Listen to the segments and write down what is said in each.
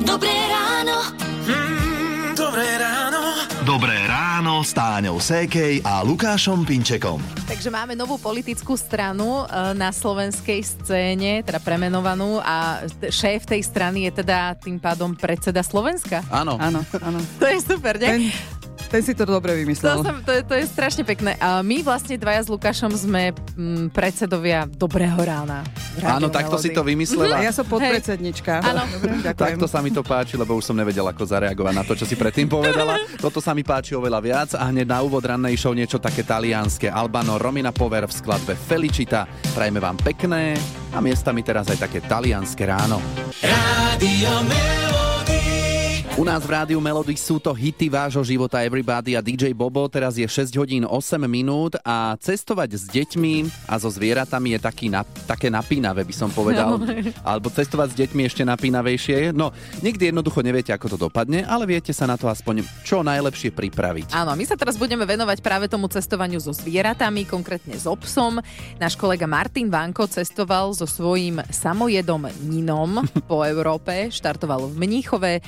Dobré ráno. Mm, dobré ráno. Dobré ráno s Táňou Sékej a Lukášom Pinčekom. Takže máme novú politickú stranu e, na slovenskej scéne, teda premenovanú a šéf tej strany je teda tým pádom predseda Slovenska. Áno. Áno, áno. To je super, ne? ten si to dobre To, vymyslel. som, to, je, to je strašne pekné. A my vlastne dvaja s Lukášom sme mm, predsedovia Dobrého rána. Áno, takto si Melody. to vymyslela. Ja som podpredsednička. Áno. Takto sa mi to páči, lebo už som nevedel, ako zareagovať na to, čo si predtým povedala. Toto sa mi páči oveľa viac a hneď na úvod rannej show niečo také talianské. Albano Romina Pover v skladbe Felicita. Prajme vám pekné a miestami teraz aj také talianské ráno. Rádio Melody. U nás v Rádiu Melody sú to hity vášho života Everybody a DJ Bobo. Teraz je 6 hodín 8 minút a cestovať s deťmi a so zvieratami je taký na, také napínavé, by som povedal. Alebo cestovať s deťmi ešte napínavejšie. No, nikdy jednoducho neviete, ako to dopadne, ale viete sa na to aspoň čo najlepšie pripraviť. Áno, my sa teraz budeme venovať práve tomu cestovaniu so zvieratami, konkrétne so psom. Náš kolega Martin Vanko cestoval so svojím samojedom Ninom po Európe, štartoval v Mníchove,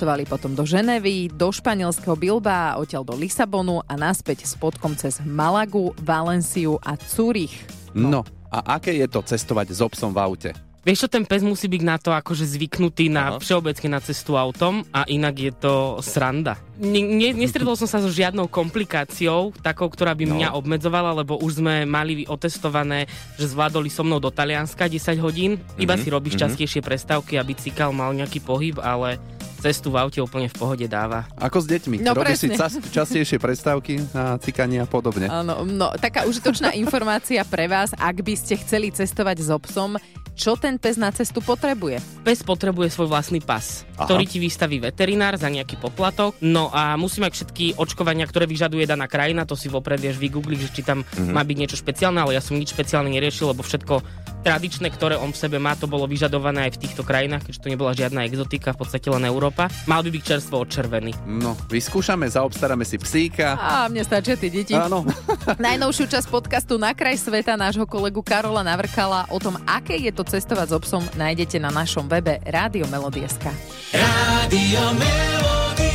cestovali potom do Ženevy, do španielského Bilba, odtiaľ do Lisabonu a naspäť s podkom cez Malagu, Valenciu a Zurich. No, a aké je to cestovať so psom v aute? Vieš čo, ten pes musí byť na to akože zvyknutý na Aha. všeobecne na cestu autom a inak je to sranda. Ne, ne, nestretol som sa so žiadnou komplikáciou, takou, ktorá by No. mňa obmedzovala, lebo už sme mali otestované, že zvládoli so mnou do Talianska 10 hodín. Iba Mhm, si robíš mhm. častejšie prestávky, aby cykal mal nejaký pohyb, ale cestu v aute úplne v pohode dáva. Ako s deťmi? No, Robíš si čas, častejšie prestávky na cikanie a podobne. Áno, no, taká užitočná informácia pre vás, ak by ste chceli cestovať so psom, čo ten pes na cestu potrebuje. Pes potrebuje svoj vlastný pas, Aha. ktorý ti vystaví veterinár za nejaký poplatok. No a musí mať všetky očkovania, ktoré vyžaduje daná krajina, to si vopred vieš vygoogliť, že či tam Mhm. má byť niečo špeciálne, ale ja som nič špeciálne neriešil, lebo všetko tradičné, ktoré on v sebe má, to bolo vyžadované aj v týchto krajinách, keďže to nebola žiadna exotika, v podstate len Európa. Mal by byť čerstvo odčervený. No, vyskúšame, zaobstaráme si psíka. A mne stačia tie deti. Áno. Najnovšiu časť podcastu Na kraj sveta nášho kolegu Karola Navrkala o tom, aké je to cestovať s obsom, nájdete na našom webe Rádio Melody.sk. Rádio Melody.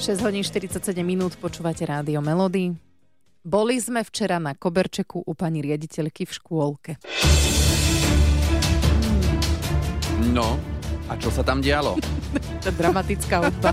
6 hodín 47 minút počúvate Rádio Melody. Boli sme včera na koberčeku u pani riaditeľky v škôlke. No, a čo sa tam dialo? Tá dramatická hudba.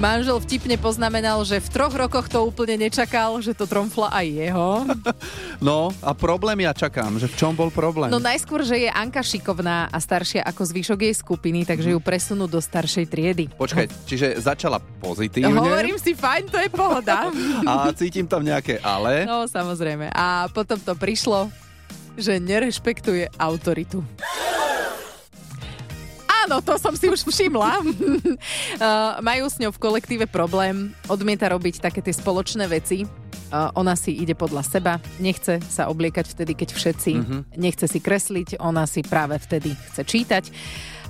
Manžel vtipne poznamenal, že v troch rokoch to úplne nečakal, že to tromfla aj jeho. No, a problém ja čakám, že v čom bol problém? No najskôr, že je Anka šikovná a staršia ako zvyšok jej skupiny, takže ju presunú do staršej triedy. Počkaj, čiže začala pozitívne Hovorím si, fajn, to je pohoda. a cítim tam nejaké ale. No, samozrejme. A potom to prišlo, že nerešpektuje autoritu. Áno, to som si už všimla. Uh, Majú s ňou v kolektíve problém, odmieta robiť také tie spoločné veci. Uh, Ona si ide podľa seba, nechce sa obliekať vtedy, keď všetci, nechce si kresliť, ona si práve vtedy chce čítať.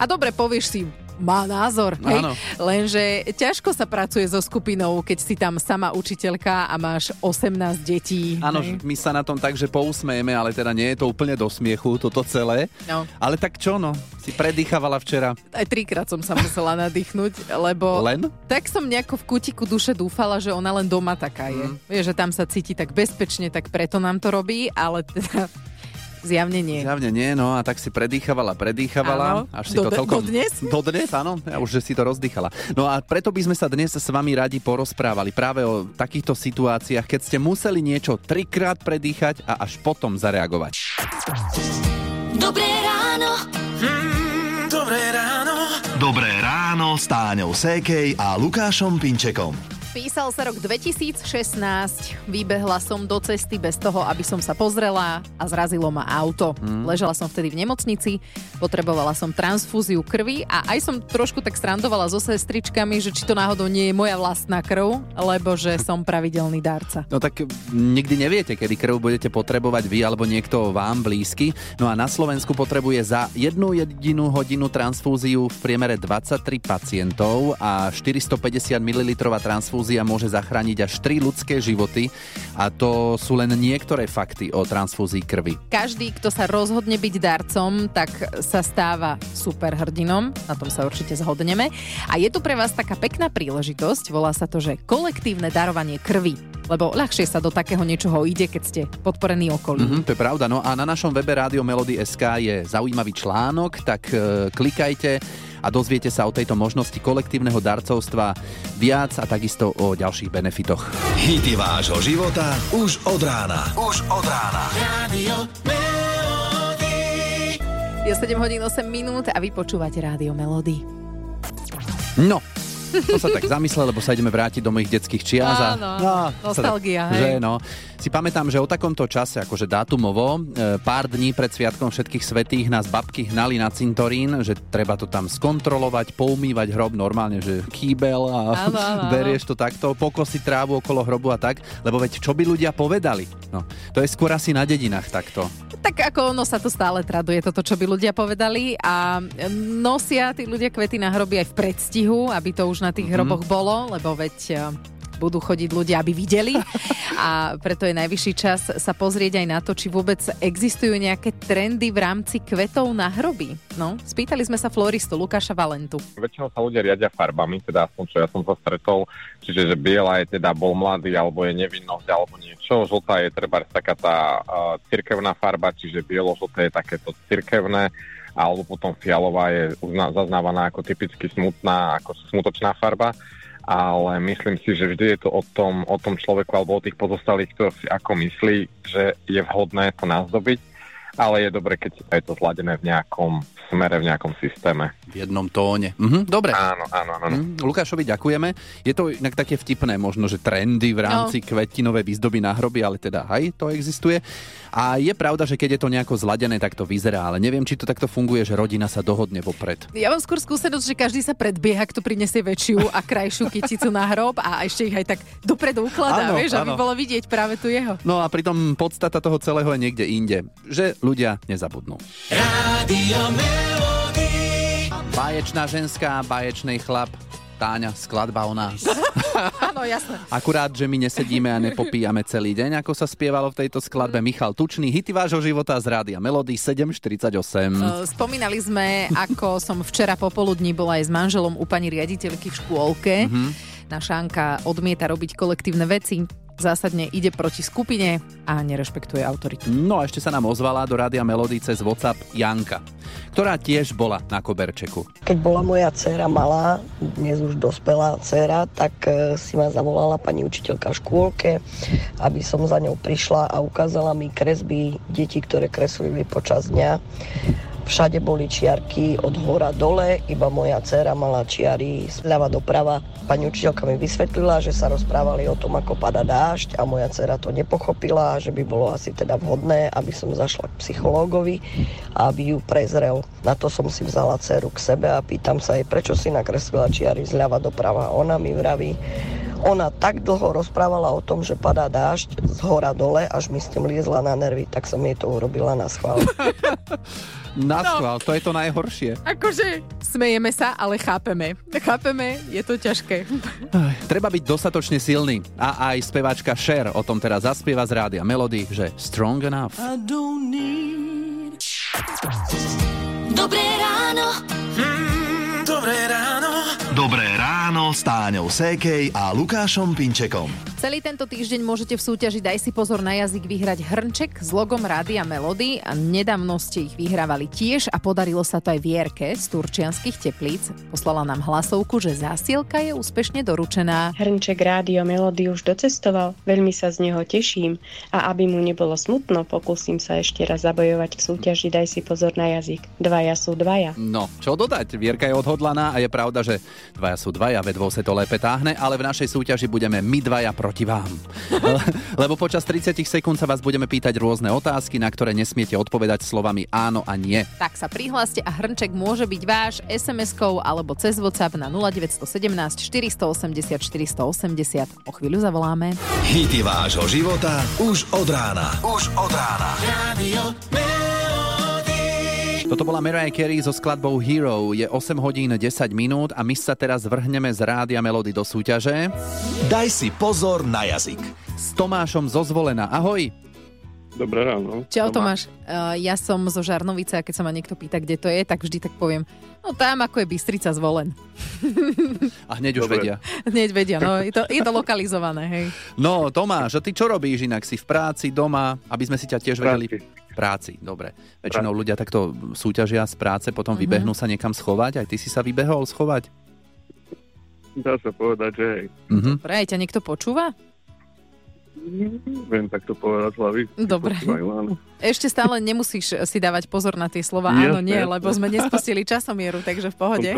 A dobre, povieš si, má názor, hej? Áno. lenže ťažko sa pracuje so skupinou, keď si tam sama učiteľka a máš 18 detí. Áno, my sa na tom tak, že pousmejeme, ale teda nie je to úplne do smiechu, toto celé. No. Ale tak čo no, si predýchavala včera Aj trikrát som sa musela nadýchnuť, lebo len? tak som nejako v kútiku duše dúfala, že ona len doma taká je. Mhm. Vieš, že tam sa cíti tak bezpečne, tak preto nám to robí, ale teda zjavne nie. Zjavne nie, no a tak si predýchavala, predýchavala, Áno. až si Do- to celkom... dodnes? Dodnes, áno, ja už, že si to rozdýchala. No a preto by sme sa dnes s vami radi porozprávali práve o takýchto situáciách, keď ste museli niečo trikrát predýchať a až potom zareagovať. Dobré ráno. Mm, dobré ráno. Dobré ráno s Táňou Sékej a Lukášom Pinčekom. Písal sa rok 2016, vybehla som do cesty bez toho, aby som sa pozrela a zrazilo ma auto. Mm. Ležala som vtedy v nemocnici, potrebovala som transfúziu krvi a aj som trošku tak strandovala so sestričkami, že či to náhodou nie je moja vlastná krv, lebo že som pravidelný dárca. No tak nikdy neviete, kedy krv budete potrebovať vy alebo niekto vám blízky. No a na Slovensku potrebuje za jednu jedinú hodinu transfúziu v priemere 23 pacientov a 450 ml transfúzia transfúzia môže zachrániť až 3 ľudské životy a to sú len niektoré fakty o transfúzii krvi. Každý, kto sa rozhodne byť darcom, tak sa stáva superhrdinom, na tom sa určite zhodneme. A je tu pre vás taká pekná príležitosť, volá sa to, že kolektívne darovanie krvi. Lebo ľahšie sa do takého niečoho ide, keď ste podporení okolím. Mhm, to je pravda. No a na našom webe Rádio Melody SK je zaujímavý článok, tak e, klikajte a dozviete sa o tejto možnosti kolektívneho darcovstva viac a takisto o ďalších benefitoch. Hity vášho života už od rána. Už od rána. Radio Melody. Je 7 hodín 8 minút a vy počúvate Rádio Melody. No, to sa tak zamyslel, lebo sa ideme vrátiť do mojich detských čias. a- Áno, no, nostalgia, sa. Že, no. Si pamätám, že o takomto čase, akože dátumovo, e, pár dní pred Sviatkom všetkých svetých nás babky hnali na cintorín, že treba to tam skontrolovať, poumývať hrob normálne, že kýbel a áno, áno. berieš to takto, pokosiť trávu okolo hrobu a tak, lebo veď čo by ľudia povedali? No, to je skôr asi na dedinách takto. Tak ako ono sa to stále traduje, toto, čo by ľudia povedali a nosia tí ľudia kvety na hroby aj v predstihu, aby to už na tých hroboch bolo, lebo veď e, budú chodiť ľudia, aby videli a preto je najvyšší čas sa pozrieť aj na to, či vôbec existujú nejaké trendy v rámci kvetov na hroby. No, spýtali sme sa floristu Lukáša Valentu. väčšinou sa ľudia riadia farbami, teda aspoň čo ja som sa stretol, čiže že biela je teda bol mladý, alebo je nevinnosť, alebo niečo. Žltá je treba taká tá uh, cirkevná farba, čiže bielo-žlté je takéto cirkevné, alebo potom fialová je uzna- zaznávaná ako typicky smutná, ako smutočná farba. Ale myslím si, že vždy je to o tom, o tom človeku alebo o tých pozostalých, kto si ako myslí, že je vhodné to nazdobiť. Ale je dobre, keď je to zladené v nejakom smere, v nejakom systéme. V jednom tóne. Mhm, dobre. Áno, áno, áno. Mm, Lukášovi ďakujeme. Je to inak také vtipné, možno, že trendy v rámci no. kvetinovej výzdoby na hroby, ale teda aj to existuje. A je pravda, že keď je to nejako zladené, tak to vyzerá, ale neviem, či to takto funguje, že rodina sa dohodne vopred. Ja mám skôr skúsenosť, že každý sa predbieha, kto prinesie väčšiu a krajšiu kyticu na hrob a ešte ich aj tak dopredu ukladá, Áno, vieš, aby áno. bolo vidieť práve tu jeho. No a pritom podstata toho celého je niekde inde. Že ľudia nezabudnú. Radio. Báječná ženská, báječný chlap. Táňa, skladba o nás. Áno, jasné. Akurát, že my nesedíme a nepopíjame celý deň, ako sa spievalo v tejto skladbe Michal Tučný. Hity vášho života z rádia Melody 748. Uh, Spomínali sme, ako som včera popoludní bola aj s manželom u pani riaditeľky v škôlke. Mhm. Naša Anka odmieta robiť kolektívne veci, zásadne ide proti skupine a nerešpektuje autoritu. No a ešte sa nám ozvala do rádia Melody cez WhatsApp Janka, ktorá tiež bola na koberčeku. Keď bola moja dcéra malá, dnes už dospelá dcéra, tak e, si ma zavolala pani učiteľka v škôlke, aby som za ňou prišla a ukázala mi kresby detí, ktoré kreslili počas dňa. Všade boli čiarky od hora dole, iba moja dcéra mala čiary zľava doprava. Pani učiteľka mi vysvetlila, že sa rozprávali o tom, ako pada dážď a moja dcéra to nepochopila, že by bolo asi teda vhodné, aby som zašla k psychológovi a aby ju prezrel. Na to som si vzala dceru k sebe a pýtam sa jej, prečo si nakreslila čiary zľava doprava. Ona mi vraví, ona tak dlho rozprávala o tom, že padá dážď z hora dole, až mi s tým liezla na nervy, tak som jej to urobila na schvál. Na schvál, to je to najhoršie. Akože smejeme sa, ale chápeme. Chápeme, je to ťažké. Treba byť dostatočne silný. A aj speváčka Cher o tom teraz zaspieva z rádia Melody, že Strong Enough. Dobré ráno. S Táňou Sékej a Lukášom Pinčekom. Celý tento týždeň môžete v súťaži Daj si pozor na jazyk vyhrať hrnček s logom Rádia Melody a nedávno ste ich vyhrávali tiež a podarilo sa to aj Vierke z Turčianských teplíc. Poslala nám hlasovku, že zásielka je úspešne doručená. Hrnček Rádio Melody už docestoval, veľmi sa z neho teším a aby mu nebolo smutno, pokúsim sa ešte raz zabojovať v súťaži Daj si pozor na jazyk. Dvaja sú dvaja. No, čo dodať? Vierka je odhodlaná a je pravda, že dvaja sú dvaja, ve dvou sa to lépe táhne, ale v našej súťaži budeme my dvaja proti vám. Lebo počas 30 sekúnd sa vás budeme pýtať rôzne otázky, na ktoré nesmiete odpovedať slovami áno a nie. Tak sa prihláste a hrnček môže byť váš SMS-kou alebo cez WhatsApp na 0917 480 480. O chvíľu zavoláme. Hity vášho života už od rána. Už od rána. Radio. Toto bola Mariah Carey so skladbou Hero. Je 8 hodín 10 minút a my sa teraz vrhneme z rádia Melody do súťaže. Daj si pozor na jazyk. S Tomášom zo Zvolena. Ahoj. Dobré ráno. Čau Tomáš, uh, ja som zo Žarnovice a keď sa ma niekto pýta, kde to je, tak vždy tak poviem, no tam ako je Bystrica zvolen. A hneď už Dobre. vedia. Hneď vedia, no je to, je to lokalizované, hej. No, Tomáš, a ty čo robíš inak? Si v práci, doma, aby sme si ťa tiež vedeli... Práci, dobre. Väčšinou ľudia takto súťažia z práce, potom Mhm. vybehnú sa niekam schovať. Aj ty si sa vybehol schovať? Dá sa povedať, že hej. Mhm. Dobre, aj ťa niekto počúva? Viem takto povedať z hlavy. Dobre. Áno. Ešte stále nemusíš si dávať pozor na tie slova Jasné, áno, nie, lebo sme nespustili časomieru, takže v pohode.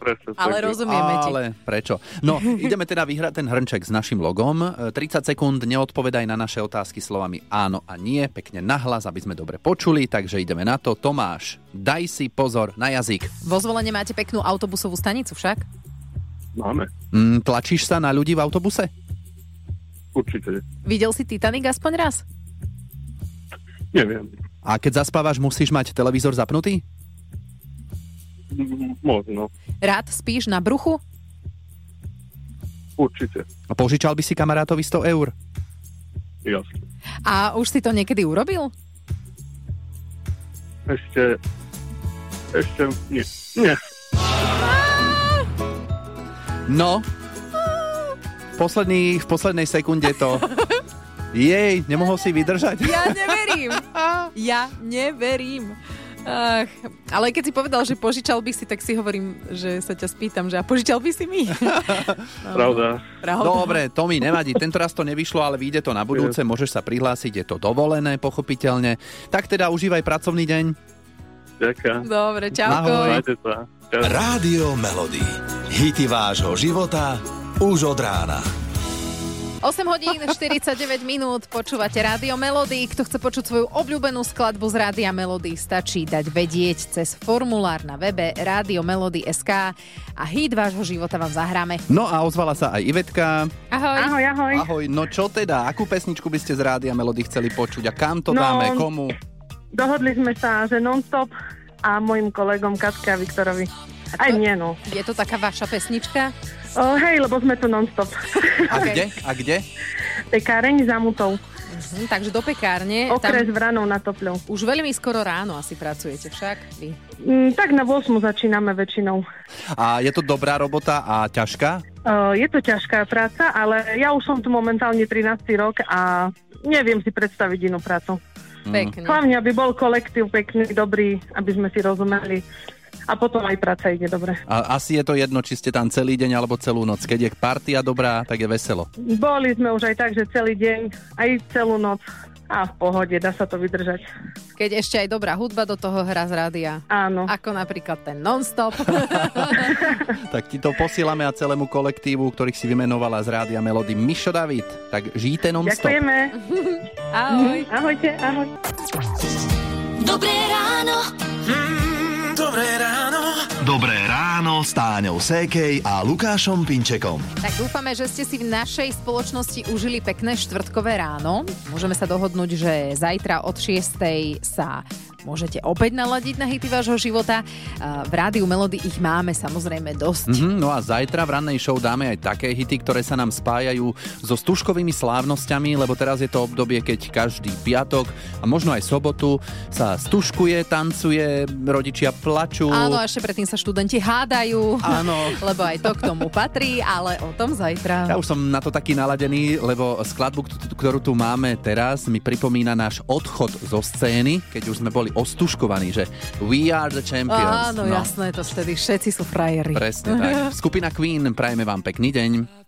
Strese. Ale takže- rozumieme ti. Ale prečo? No, ideme teda vyhrať ten hrnček s našim logom. E, 30 sekúnd, neodpovedaj na naše otázky slovami áno a nie, pekne nahlas, aby sme dobre počuli, takže ideme na to. Tomáš, daj si pozor na jazyk. Vo zvolenie máte peknú autobusovú stanicu však? Máme. Mm, tlačíš sa na ľudí v autobuse? Určite. Videl si Titanic aspoň raz? Neviem. A keď zaspávaš, musíš mať televízor zapnutý? M- Možno. Rád spíš na bruchu? Určite. A požičal by si kamarátovi 100 eur? Jasne. A už si to niekedy urobil? Ešte... Ešte... Nie. Nie. No, posledný, v poslednej sekunde to... Jej, nemohol si vydržať? Ja neverím. Ja neverím. Ach, ale keď si povedal, že požičal by si, tak si hovorím, že sa ťa spýtam, že a požičal by si mi? Pravda. Pravda. Dobre, Tomi, nevadí, tento raz to nevyšlo, ale vyjde to na budúce, môžeš sa prihlásiť, je to dovolené, pochopiteľne. Tak teda užívaj pracovný deň. Ďakujem. Dobre, čauko. Ahoj. Čau. Rádio Melody. Hity vášho života už od rána. 8 hodín 49 minút počúvate Rádio Melody. Kto chce počuť svoju obľúbenú skladbu z Rádia Melody, stačí dať vedieť cez formulár na webe Rádio Melody SK a hit vášho života vám zahráme. No a ozvala sa aj Ivetka. Ahoj. Ahoj, ahoj. Ahoj, no čo teda, akú pesničku by ste z Rádia Melody chceli počuť a kam to No, dáme, komu? Dohodli sme sa, že non-stop a mojim kolegom Katke a Viktorovi. Aj nie, no. Je to taká vaša pesnička? O, hej, lebo sme tu non-stop. A Ok. kde? A kde? Pekáreň za Mutou. Hm, takže do pekárne. Okres Tam Vranou na Topľou. už veľmi skoro ráno asi pracujete však. Vy. Mm, tak na 8 začíname väčšinou. A je to dobrá robota a ťažká? O, je to ťažká práca, ale ja už som tu momentálne 13. rok a neviem si predstaviť inú prácu. Pekne. Hlavne, aby bol kolektív pekný, dobrý, aby sme si rozumeli. A potom aj práca ide dobre. A asi je to jedno, či ste tam celý deň alebo celú noc. Keď je partia dobrá, tak je veselo. Boli sme už aj tak, že celý deň, aj celú noc. A v pohode, dá sa to vydržať. Keď ešte aj dobrá hudba do toho hra z rádia. Áno. Ako napríklad ten non-stop. Tak ti to posílame a celému kolektívu, ktorých si vymenovala z Rádia Melody Mišo David. Tak žijte non-stop. Ďakujeme. Ahoj. Ahojte, ahoj. Dobré ráno. Mm, dobré ráno. Dobré ráno s Táňou Sékej a Lukášom Pinčekom. Tak dúfame, že ste si v našej spoločnosti užili pekné štvrtkové ráno. Môžeme sa dohodnúť, že zajtra od 6. sa môžete opäť naladiť na hity vášho života. V rádiu Melody ich máme samozrejme dosť. Mhm, no a zajtra v rannej show dáme aj také hity, ktoré sa nám spájajú so stužkovými slávnosťami, lebo teraz je to obdobie, keď každý piatok a možno aj sobotu sa stužkuje, tancuje, rodičia plačú. Áno, a ešte predtým sa študenti hádajú, Áno. lebo aj to k tomu patrí, ale o tom zajtra. Ja už som na to taký naladený, lebo skladbu, ktorú tu máme teraz, mi pripomína náš odchod zo scény, keď už sme boli ostužkovaní, že we are the champions. Áno, no, jasné, to vtedy všetci sú frajeri. Presne tak. Skupina Queen, prajeme vám pekný deň.